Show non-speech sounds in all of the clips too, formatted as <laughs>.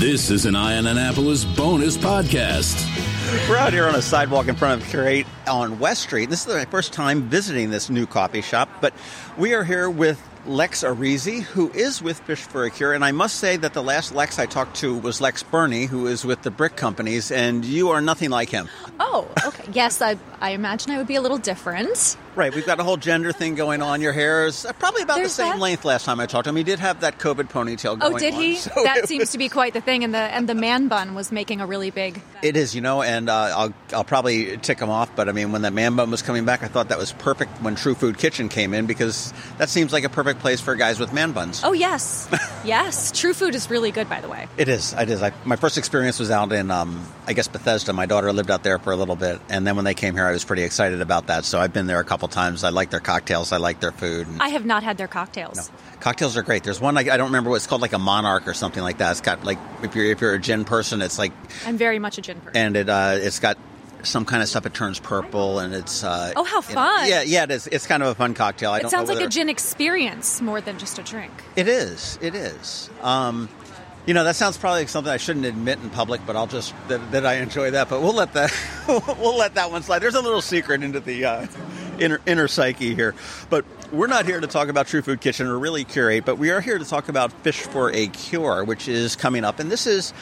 This is an Eye On Annapolis bonus podcast. We're out here on a sidewalk in front of Curate on West Street. This is my first time visiting this new coffee shop, but we are here with Lex Arizzi, who is with Fish for a Cure. And I must say that the last Lex I talked to was Lex Birney, who is with the Brick Companies, and you are nothing like him. Oh, okay. Yes, I, I imagine I would be a little different. Right, we've got a whole gender thing going on. Your hair is probably about There's the same that. length last time I talked to him. He did have that COVID ponytail going Oh, did on, he? so that seems to be quite the thing, and the and the man bun was making a really big. It is, you know, and uh, I'll, I'll probably tick him off, but I mean, when that man bun was coming back, I thought that was perfect when True Food Kitchen came in because that seems like a perfect place for guys with man buns. Oh yes, yes. True Food is really good, by the way. It is. It is. I, my first experience was out in, um, I guess, Bethesda. My daughter lived out there for a little bit, and then when they came here, I was pretty excited about that. So I've been there a couple times. I like their cocktails. I like their food. I have not had their cocktails. No. cocktails are great. There's one I, I don't remember what it's called, like a Monarch or something like that. It's got like if you're if you're a gin person, it's like, I'm very much a gin person. and it uh, it's got some kind of stuff. It turns purple, and it's uh, Oh, how fun. yeah, yeah. It is. It's kind of a fun cocktail. I it sounds like a gin experience more than just a drink. It is. It is. Um, you know, that sounds probably like something I shouldn't admit in public, but I'll just that, that I enjoy that. But we'll let that <laughs> we'll let that one slide. There's a little secret into the uh, inner inner psyche here, but we're not here to talk about True Food Kitchen or really curate, but we are here to talk about Fish for a Cure, which is coming up, and this is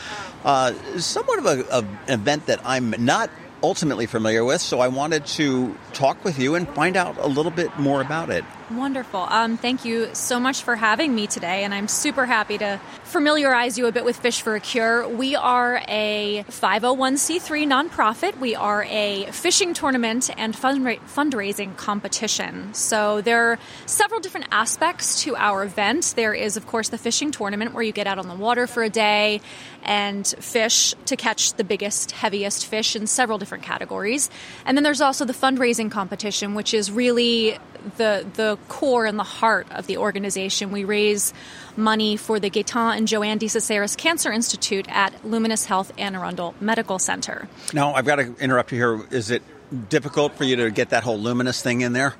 uh, somewhat of a, an event that I'm not ultimately familiar with. So I wanted to talk with you and find out a little bit more about it. Wonderful. Um, thank you so much for having me today, and I'm super happy to familiarize you a bit with Fish for a Cure. We are a 501c3 nonprofit. We are a fishing tournament and fundra- fundraising competition. So there are several different aspects to our event. There is, of course, the fishing tournament where you get out on the water for a day and fish to catch the biggest, heaviest fish in several different categories. And then there's also the fundraising competition, which is really the the core and the heart of the organization. We raise money for the Geaton and JoAnn DeCesaris Cancer Institute at Luminis Health Anne Arundel Medical Center. Now, I've got to interrupt you here. Is it difficult for you to get that whole Luminis thing in there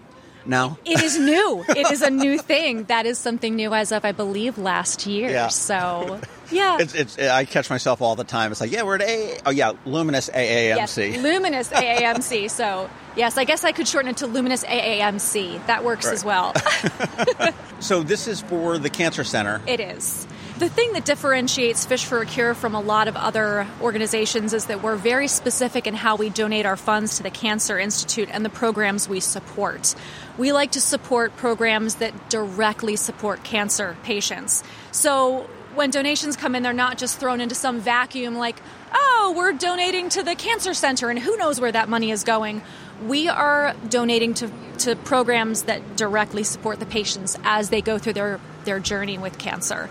now? It is new. it is a new thing. That is something new as of I believe last year. Yeah. So <laughs> yeah. It's, it's, I catch myself all the time. It's like, yeah, we're at A. Oh, yeah, Luminis AAMC. Yes. Luminis AAMC. So, yes, I guess I could shorten it to Luminis AAMC. That works Right. as well. <laughs> <laughs> so this is for the Cancer Center. It is. The thing that differentiates Fish for a Cure from a lot of other organizations is that we're very specific in how we donate our funds to the Cancer Institute and the programs we support. We like to support programs that directly support cancer patients. So when donations come in, they're not just thrown into some vacuum like, oh, we're donating to the Cancer Center and who knows where that money is going. We are donating to, to programs that directly support the patients as they go through their, their journey with cancer.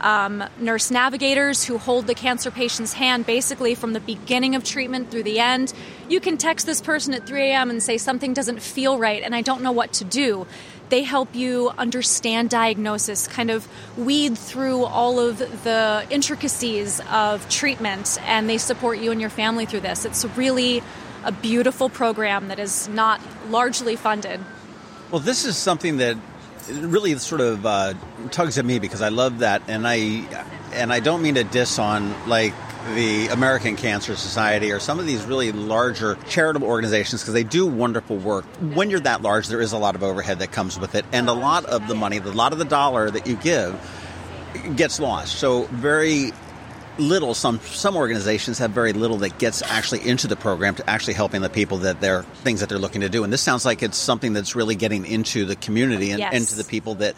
Um, nurse navigators who hold the cancer patient's hand basically from the beginning of treatment through the end. You can text this person at 3 a.m. and say something doesn't feel right and I don't know what to do. They help you understand diagnosis, kind of weed through all of the intricacies of treatment, and they support you and your family through this. It's really a beautiful program that is not largely funded. Well, this is something that really sort of uh, tugs at me because I love that, and I and I don't mean to diss on like the American Cancer Society or some of these really larger charitable organizations because they do wonderful work. When you're that large, there is a lot of overhead that comes with it, and a lot of the money, a lot of the dollar that you give gets lost. So very little some some organizations have very little that gets actually into the program to actually helping the people that they're things that they're looking to do and this sounds like it's something that's really getting into the community and Yes. into the people that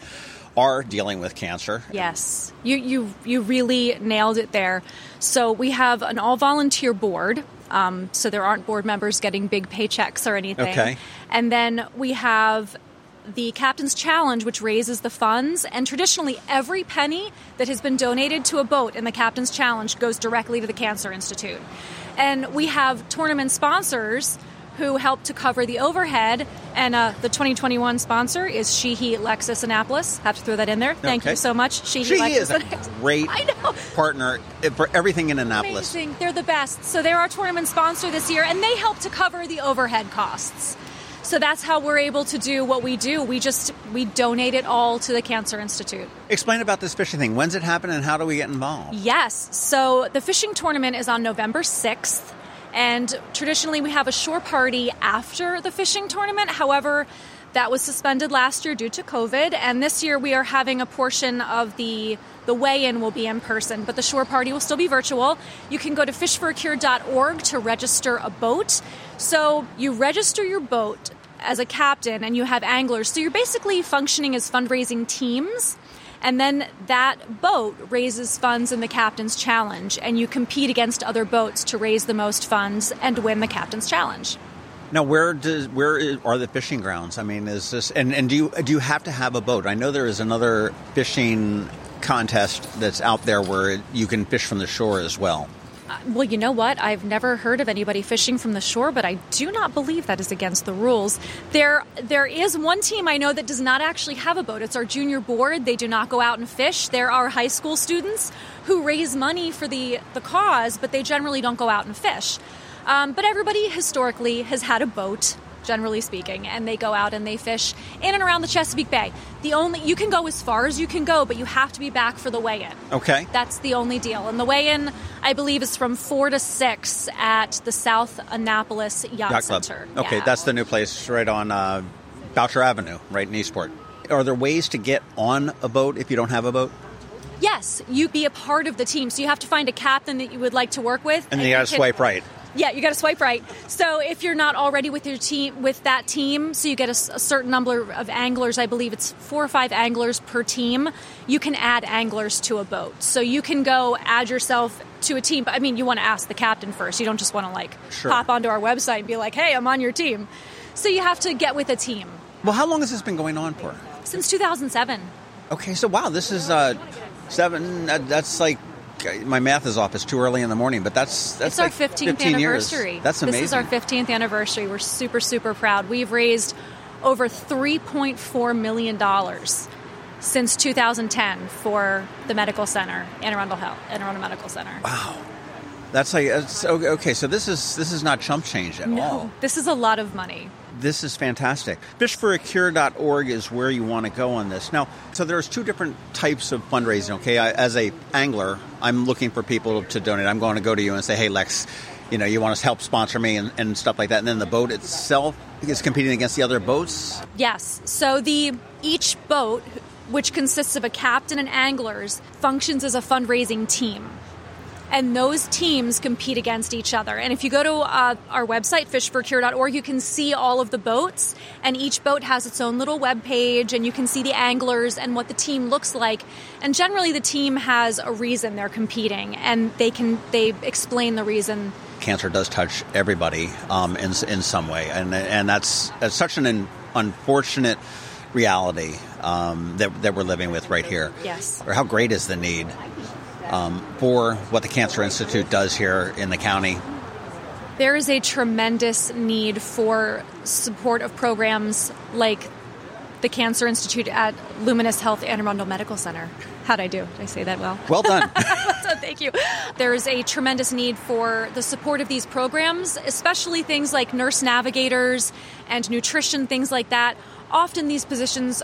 are dealing with cancer Yes, you you you really nailed it there. So we have an all volunteer board. Um, so there aren't board members getting big paychecks or anything. Okay. And then we have the Captain's Challenge, which raises the funds. And traditionally, every penny that has been donated to a boat in the Captain's Challenge goes directly to the Cancer Institute. And we have tournament sponsors who help to cover the overhead. And uh, the 2021 sponsor is Sheehy Lexus Annapolis. Have to throw that in there. Thank Okay. you so much, Sheehy she Lexus is a <laughs> great I know. partner for everything in Annapolis Amazing. They're the best. So they're our tournament sponsor this year, and they help to cover the overhead costs. So that's how we're able to do what we do. We just we donate it all to the Cancer Institute. Explain about this fishing thing. When's it happen and how do we get involved? Yes. So the fishing tournament is on November 6th. And traditionally, we have a shore party after the fishing tournament. However, that was suspended last year due to COVID, and this year we are having a portion of the the weigh-in will be in person, but the shore party will still be virtual. You can go to fishforacure.org to register a boat. So you register your boat as a captain, and you have anglers. So you're basically functioning as fundraising teams. And then that boat raises funds in the captain's challenge, and you compete against other boats to raise the most funds and win the captain's challenge. Now, where does where is, are the fishing grounds? I mean, is this and, and do you do you have to have a boat? I know there is another fishing contest that's out there where you can fish from the shore as well. Uh, well, you know what? I've never heard of anybody fishing from the shore, but I do not believe that is against the rules. There, there is one team I know that does not actually have a boat. It's our junior board. They do not go out and fish. There are high school students who raise money for the the cause, but they generally don't go out and fish. Um, but everybody historically has had a boat, generally speaking, and they go out and they fish in and around the Chesapeake Bay. The only you can go as far as you can go, but you have to be back for the weigh-in. Okay, that's the only deal. And the weigh-in, I believe, is from four to six at the South Annapolis Yacht, Yacht Center. Okay, yeah. that's the new place right on uh, Boucher Avenue, right in Eastport. Are there ways to get on a boat if you don't have a boat? Yes, you be a part of the team. So you have to find a captain that you would like to work with, and, and you got to swipe right. Yeah, you got to swipe right. So if you're not already with your team, with that team, so you get a, a, certain number of anglers. I believe it's four or five anglers per team. You can add anglers to a boat, so you can go add yourself to a team. But I mean, you want to ask the captain first. You don't just want to like sure. pop onto our website and be like, "Hey, I'm on your team." So you have to get with a team. Well, how long has this been going on for? Since 2007. Okay, so wow, this is uh, seven. That's like my math is off. It's too early in the morning, but that's that's it's like our 15th 15 anniversary. Years. That's amazing. This is our 15th anniversary. We're super super proud. We've raised over 3.4 million dollars since 2010 for the medical center, Anne Arundel Health, Anne Arundel Medical Center. Wow. That's like okay. So this is this is not chump change at no, all. This is a lot of money. This is fantastic. Fishforacure.org is where you want to go on this. Now, so there's two different types of fundraising. Okay, I, as a angler, I'm looking for people to donate. I'm going to go to you and say, "Hey, Lex, you know, you want to help sponsor me and, and stuff like that." And then the boat itself is competing against the other boats. Yes. So the each boat, which consists of a captain and anglers, functions as a fundraising team and those teams compete against each other. And if you go to uh, our website, fishforacure.org, you can see all of the boats, and each boat has its own little web page, and you can see the anglers and what the team looks like. And generally, the team has a reason they're competing, and they can they explain the reason. Cancer does touch everybody um, in in some way, and and that's that's such an unfortunate reality um, that that we're living with right here. Yes. Or how great is the need um, for what the Cancer Institute does here in the county? There is a tremendous need for support of programs like the Cancer Institute at Luminis Health Anne Arundel Medical Center. How'd I do? Did I say that well? Well done. <laughs> so thank you. There's a tremendous need for the support of these programs, especially things like nurse navigators and nutrition, things like that. Often these positions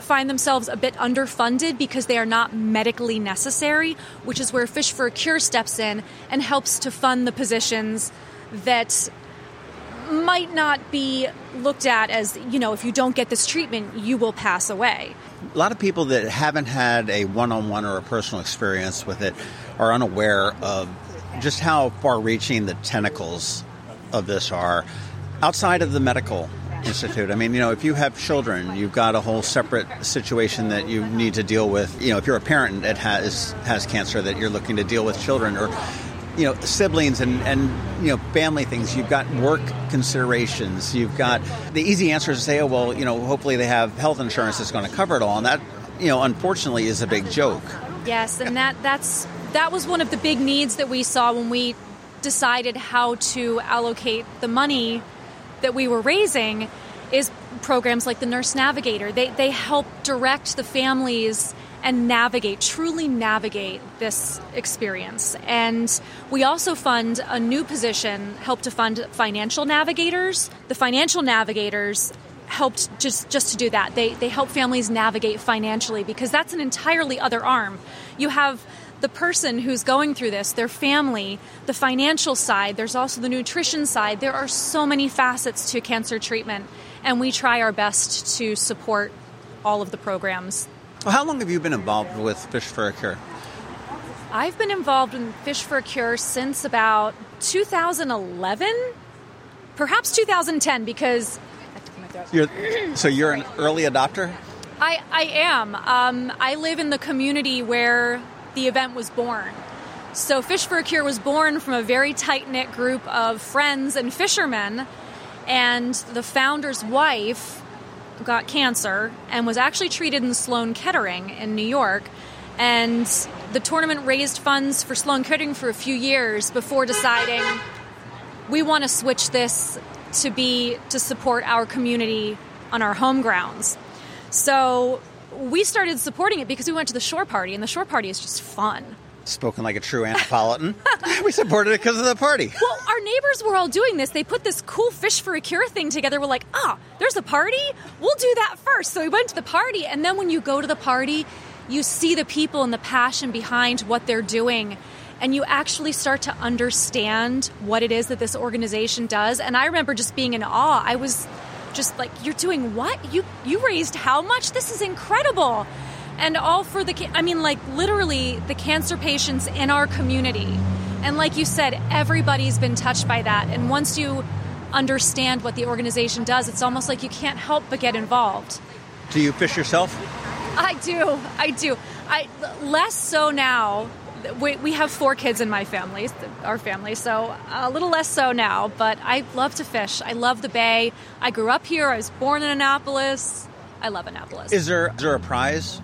find themselves a bit underfunded because they are not medically necessary, which is where Fish for a Cure steps in and helps to fund the positions that might not be looked at as, you know, if you don't get this treatment, you will pass away. A lot of people that haven't had a one on one or a personal experience with it are unaware of just how far reaching the tentacles of this are outside of the medical institute. I mean, you know, if you have children, you've got a whole separate situation that you need to deal with. You know, if you're a parent that has has cancer, that you're looking to deal with children or you know siblings and and you know family things you've got work considerations you've got the easy answer is to say oh well you know hopefully they have health insurance that's going to cover it all and that you know unfortunately is a big joke yes and that that's that was one of the big needs that we saw when we decided how to allocate the money that we were raising is programs like the Nurse Navigator. They, they help direct the families and navigate, truly navigate this experience. And we also fund a new position, help to fund financial navigators. The financial navigators helped just just to do that. They they help families navigate financially because that's an entirely other arm. You have the person who's going through this, their family, the financial side, there's also the nutrition side. There are so many facets to cancer treatment, and we try our best to support all of the programs. Well, how long have you been involved with Fish for a Cure? I've been involved in Fish for a Cure since about 2011, perhaps 2010, because. You're, so you're an early adopter? I, I am. Um, I live in the community where the event was born. So, Fish for a Cure was born from a very tight knit group of friends and fishermen, and the founder's wife got cancer and was actually treated in Sloan Kettering in New York. And the tournament raised funds for Sloan Kettering for a few years before deciding we want to switch this to be to support our community on our home grounds. So we started supporting it because we went to the shore party, and the shore party is just fun. Spoken like a true Annapolitan. <laughs> we supported it because of the party. Well, our neighbors were all doing this. They put this cool fish for a cure thing together. We're like, ah, oh, there's a party? We'll do that first. So we went to the party, and then when you go to the party, you see the people and the passion behind what they're doing and you actually start to understand what it is that this organization does. And I remember just being in awe. I was just like, "You're doing what? You you raised how much? This is incredible!" And all for the I mean, like literally the cancer patients in our community. And like you said, everybody's been touched by that. And once you understand what the organization does, it's almost like you can't help but get involved. Do you fish yourself? I do. I do. I less so now we, we have four kids in my family, our family, so a little less so now, but I love to fish. I love the bay. I grew up here. I was born in Annapolis. I love Annapolis. Is there, is there a prize?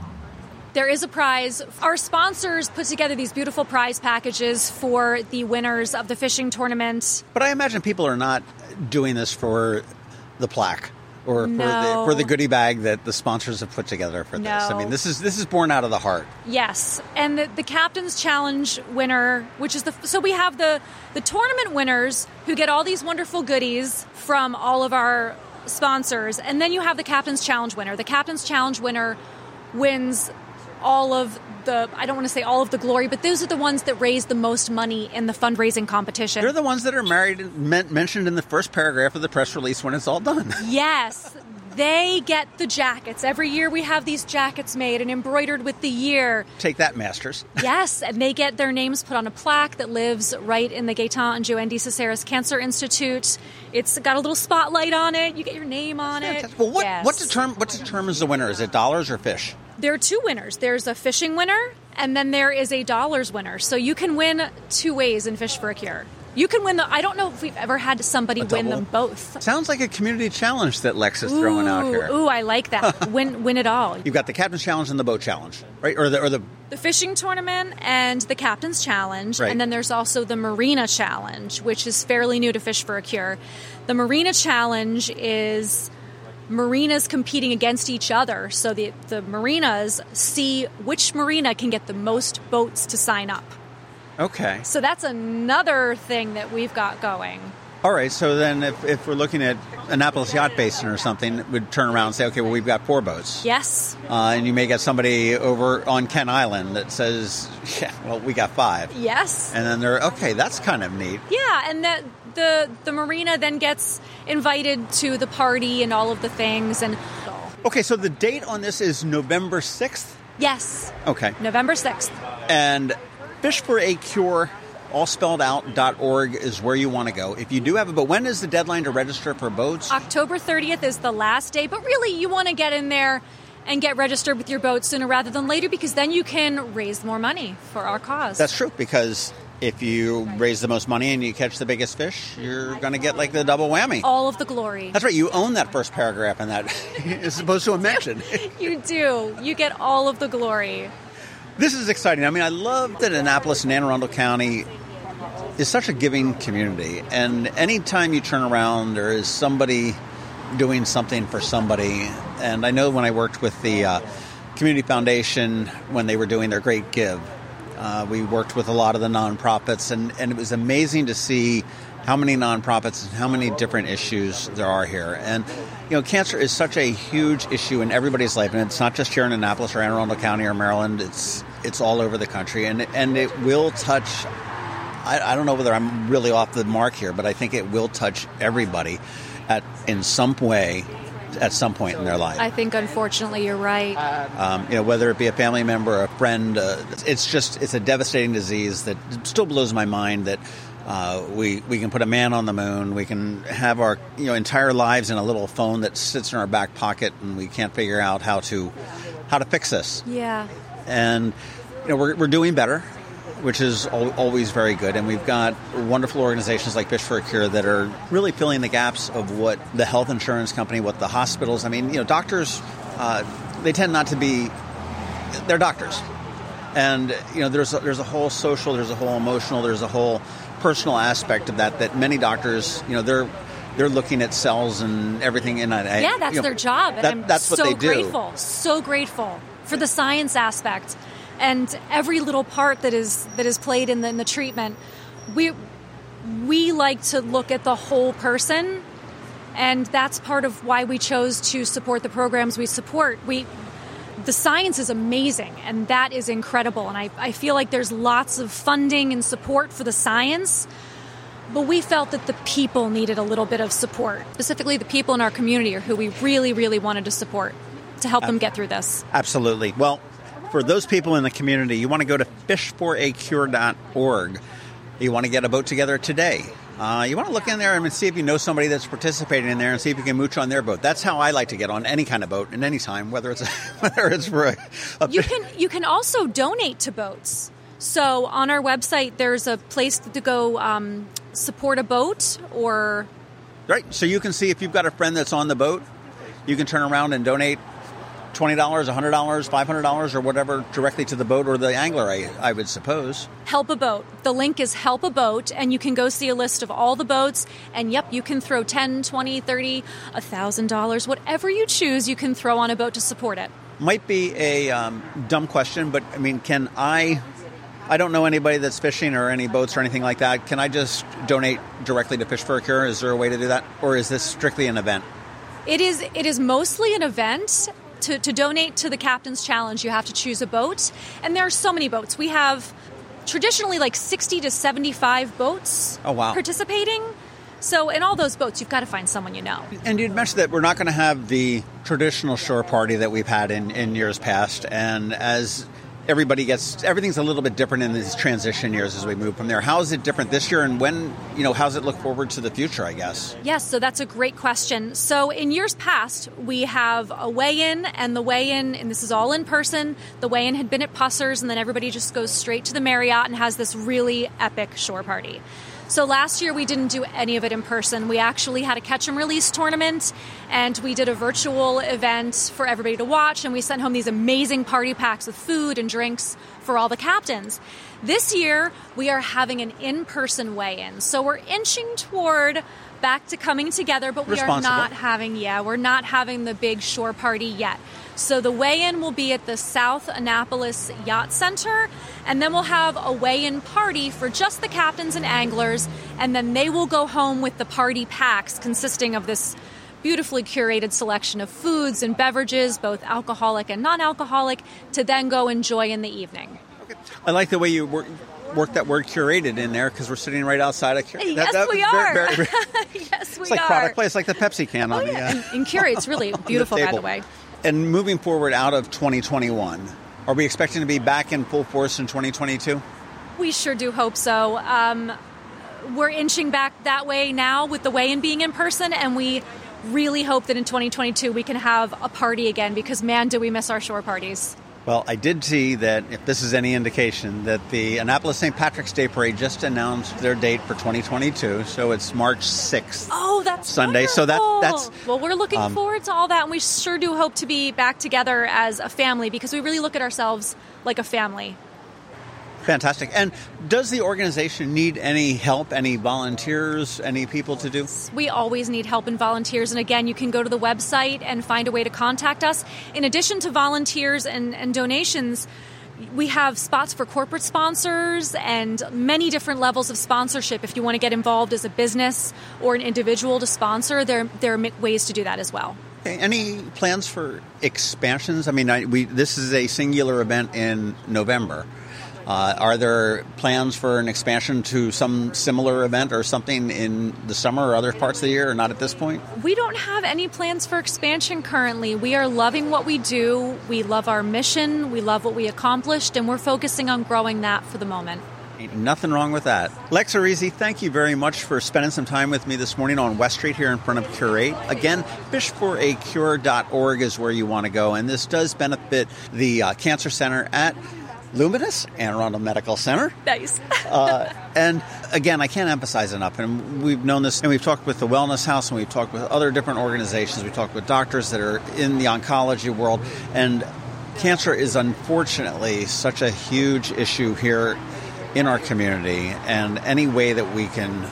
There is a prize. Our sponsors put together these beautiful prize packages for the winners of the fishing tournament. But I imagine people are not doing this for the plaque or no. for, the, for the goodie bag that the sponsors have put together for no. this. I mean, this is this is born out of the heart. Yes, and the, the captain's challenge winner, which is the so we have the the tournament winners who get all these wonderful goodies from all of our sponsors, and then you have the captain's challenge winner. The captain's challenge winner wins all of the I don't want to say all of the glory, but those are the ones that raise the most money in the fundraising competition. They're the ones that are married mentioned in the first paragraph of the press release when it's all done. <laughs> Yes. They get the jackets. Every year we have these jackets made and embroidered with the year. Take that, Masters. <laughs> yes, and they get their names put on a plaque that lives right in the Geaton and JoAnn de DeCesaris Cancer Institute. It's got a little spotlight on it. You get your name on it. Well, what, yes. what, determ- what determines the winner? Is it dollars or fish? There are two winners. There's a fishing winner, and then there is a dollars winner. So you can win two ways in Fish for a Cure. You can win the. I don't know if we've ever had somebody win them both. Sounds like a community challenge that Lex is ooh, throwing out here. Ooh, I like that. <laughs> win, win it all. You've got the captain's challenge and the boat challenge, right? Or the or the the fishing tournament and the captain's challenge, right. and then there's also the marina challenge, which is fairly new to Fish for a Cure. The marina challenge is marinas competing against each other. So the, the marinas see which marina can get the most boats to sign up. Okay. So that's another thing that we've got going. All right. So then, if, if we're looking at Annapolis Yacht Basin or something, we'd turn around and say, okay, well, we've got four boats. Yes. Uh, and you may get somebody over on Kent Island that says, <laughs> yeah, well, we got five. Yes. And then they're, okay, that's kind of neat. Yeah. And that the, the marina then gets invited to the party and all of the things. And Okay. So the date on this is November 6th? Yes. Okay. November 6th. And Fish for a Cure, all spelled out, .org is where you want to go. If you do have it but when is the deadline to register for boats? October 30th is the last day, but really you want to get in there and get registered with your boat sooner rather than later because then you can raise more money for our cause. That's true because if you raise the most money and you catch the biggest fish, you're going to get like the double whammy. All of the glory. That's right. You own that first paragraph in that <laughs> is supposed to mentioned. <laughs> you do. You get all of the glory. This is exciting. I mean, I love that Annapolis and Anne Arundel County is such a giving community. And anytime you turn around, there is somebody doing something for somebody. And I know when I worked with the uh, Community Foundation when they were doing their Great Give. Uh, we worked with a lot of the nonprofits, and, and it was amazing to see how many nonprofits and how many different issues there are here. And you know, cancer is such a huge issue in everybody's life, and it's not just here in Annapolis or Anne Arundel County or Maryland. It's it's all over the country, and and it will touch. I, I don't know whether I'm really off the mark here, but I think it will touch everybody at in some way at some point in their life. I think, unfortunately, you're right. Um, you know, whether it be a family member, or a friend, uh, it's just it's a devastating disease that still blows my mind that. Uh, we we can put a man on the moon. We can have our you know entire lives in a little phone that sits in our back pocket, and we can't figure out how to how to fix this. Yeah. And you know we're we're doing better which is always very good. And we've got wonderful organizations like Fish for a Cure that are really filling the gaps of what the health insurance company, what the hospitals. I mean, you know, doctors uh, they tend not to be they're doctors, and you know, there's a, there's a whole social, there's a whole emotional, there's a whole personal aspect of that that many doctors, you know, they're they're looking at cells and everything. And I, yeah, that's you know, their job. And that, I'm that's so what they do. grateful, so grateful for the science aspect and every little part that is that is played in the, in the treatment. We we like to look at the whole person, and that's part of why we chose to support the programs we support. We the science is amazing and that is incredible and I, I feel like there's lots of funding and support for the science but we felt that the people needed a little bit of support specifically the people in our community are who we really really wanted to support to help them get through this absolutely well for those people in the community, you want to go to fishforacure.org. You want to get a boat together today. Uh, you want to look in there and see if you know somebody that's participating in there and see if you can mooch on their boat. That's how I like to get on any kind of boat in any time, whether it's <laughs> whether it's for a, a you can you can also donate to boats. So on our website, there's a place to go um, support a boat or right. So you can see if you've got a friend that's on the boat, you can turn around and donate $20, $100, $500, or whatever directly to the boat or the angler, I, I would suppose. Help a Boat. The link is Help a Boat, and you can go see a list of all the boats. And yep, you can throw 10 20 30 $1,000, whatever you choose, you can throw on a boat to support it. Might be a um, dumb question, but I mean, can I I don't know anybody that's fishing or any boats or anything like that. Can I just donate directly to Fish for a Cure? Is there a way to do that, or is this strictly an event? It is. It is mostly an event, to, to donate to the Captain's Challenge, you have to choose a boat. And there are so many boats. We have traditionally like 60 to 75 boats oh, wow. participating. So, in all those boats, you've got to find someone you know. And you'd mentioned that we're not going to have the traditional shore party that we've had in, in years past. And as everybody gets everything's a little bit different in these transition years as we move from there. How is it different this year, and when you know how's it look forward to the future? I guess. Yes, so that's a great question. So in years past, we have a weigh-in, and the weigh-in, and this is all in person. The weigh-in had been at Pussers, and then everybody just goes straight to the Marriott and has this really epic shore party. So last year we didn't do any of it in person. We actually had a catch and release tournament and we did a virtual event for everybody to watch and we sent home these amazing party packs with food and drinks for all the captains. This year we are having an in-person weigh-in. So we're inching toward back to coming together, but we are not having yeah, we're not having the big shore party yet. So the weigh-in will be at the South Annapolis Yacht Center, and then we'll have a weigh-in party for just the captains and anglers, and then they will go home with the party packs consisting of this beautifully curated selection of foods and beverages, both alcoholic and non-alcoholic, to then go enjoy in the evening. I like the way you work work that word curated in there because we're sitting right outside of curated. Yes, that, that we are. Very, very, <laughs> yes, we it's like are. product place, like the Pepsi can oh, on yeah. the. Uh, and, and curate's really <laughs> beautiful, the by the way. And moving forward out of 2021, are we expecting to be back in full force in 2022? We sure do hope so. Um, we're inching back that way now with the weigh-in being in person, and we really hope that in 2022 we can have a party again because man, do we miss our shore parties. Well, I did see that, if this is any indication, that the Annapolis St. Patrick's Day Parade just announced their date for 2022. So it's March 6th. Oh, that's Sunday. Wonderful. So that that's well, we're looking um, forward to all that, and we sure do hope to be back together as a family because we really look at ourselves like a family. Fantastic. And does the organization need any help, any volunteers, any people to do? We always need help and volunteers. And again, you can go to the website and find a way to contact us. In addition to volunteers and, and donations, we have spots for corporate sponsors and many different levels of sponsorship. If you want to get involved as a business or an individual to sponsor, there, there are ways to do that as well. Any plans for expansions? I mean, I, we, this is a singular event in November. Uh, are there plans for an expansion to some similar event or something in the summer or other parts of the year, or not at this point? We don't have any plans for expansion currently. We are loving what we do. We love our mission. We love what we accomplished, and we're focusing on growing that for the moment. Ain't nothing wrong with that. Lex Arizzi, thank you very much for spending some time with me this morning on West Street here in front of Curate. Again, fishforacure.org is where you want to go, and this does benefit the uh, Cancer Center at Luminis, Anne Arundel Medical Center. Nice. <laughs> uh, and again, I can't emphasize enough, and we've known this, and we've talked with the Wellness House, and we've talked with other different organizations. We talked with doctors that are in the oncology world, and cancer is unfortunately such a huge issue here in our community, and any way that we can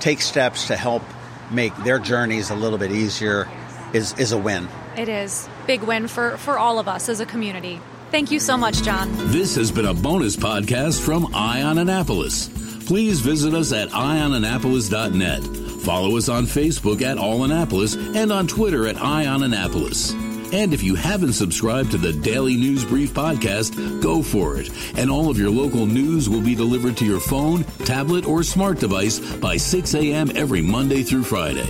take steps to help make their journeys a little bit easier is, is a win. It is. Big win for, for all of us as a community. Thank you so much, John. This has been a bonus podcast from Eye On Annapolis. Please visit us at eyeonannapolis.net. Follow us on Facebook at All Annapolis and on Twitter at Eye On Annapolis. And if you haven't subscribed to the Daily News Brief podcast, go for it. And all of your local news will be delivered to your phone, tablet, or smart device by 6 a.m. every Monday through Friday.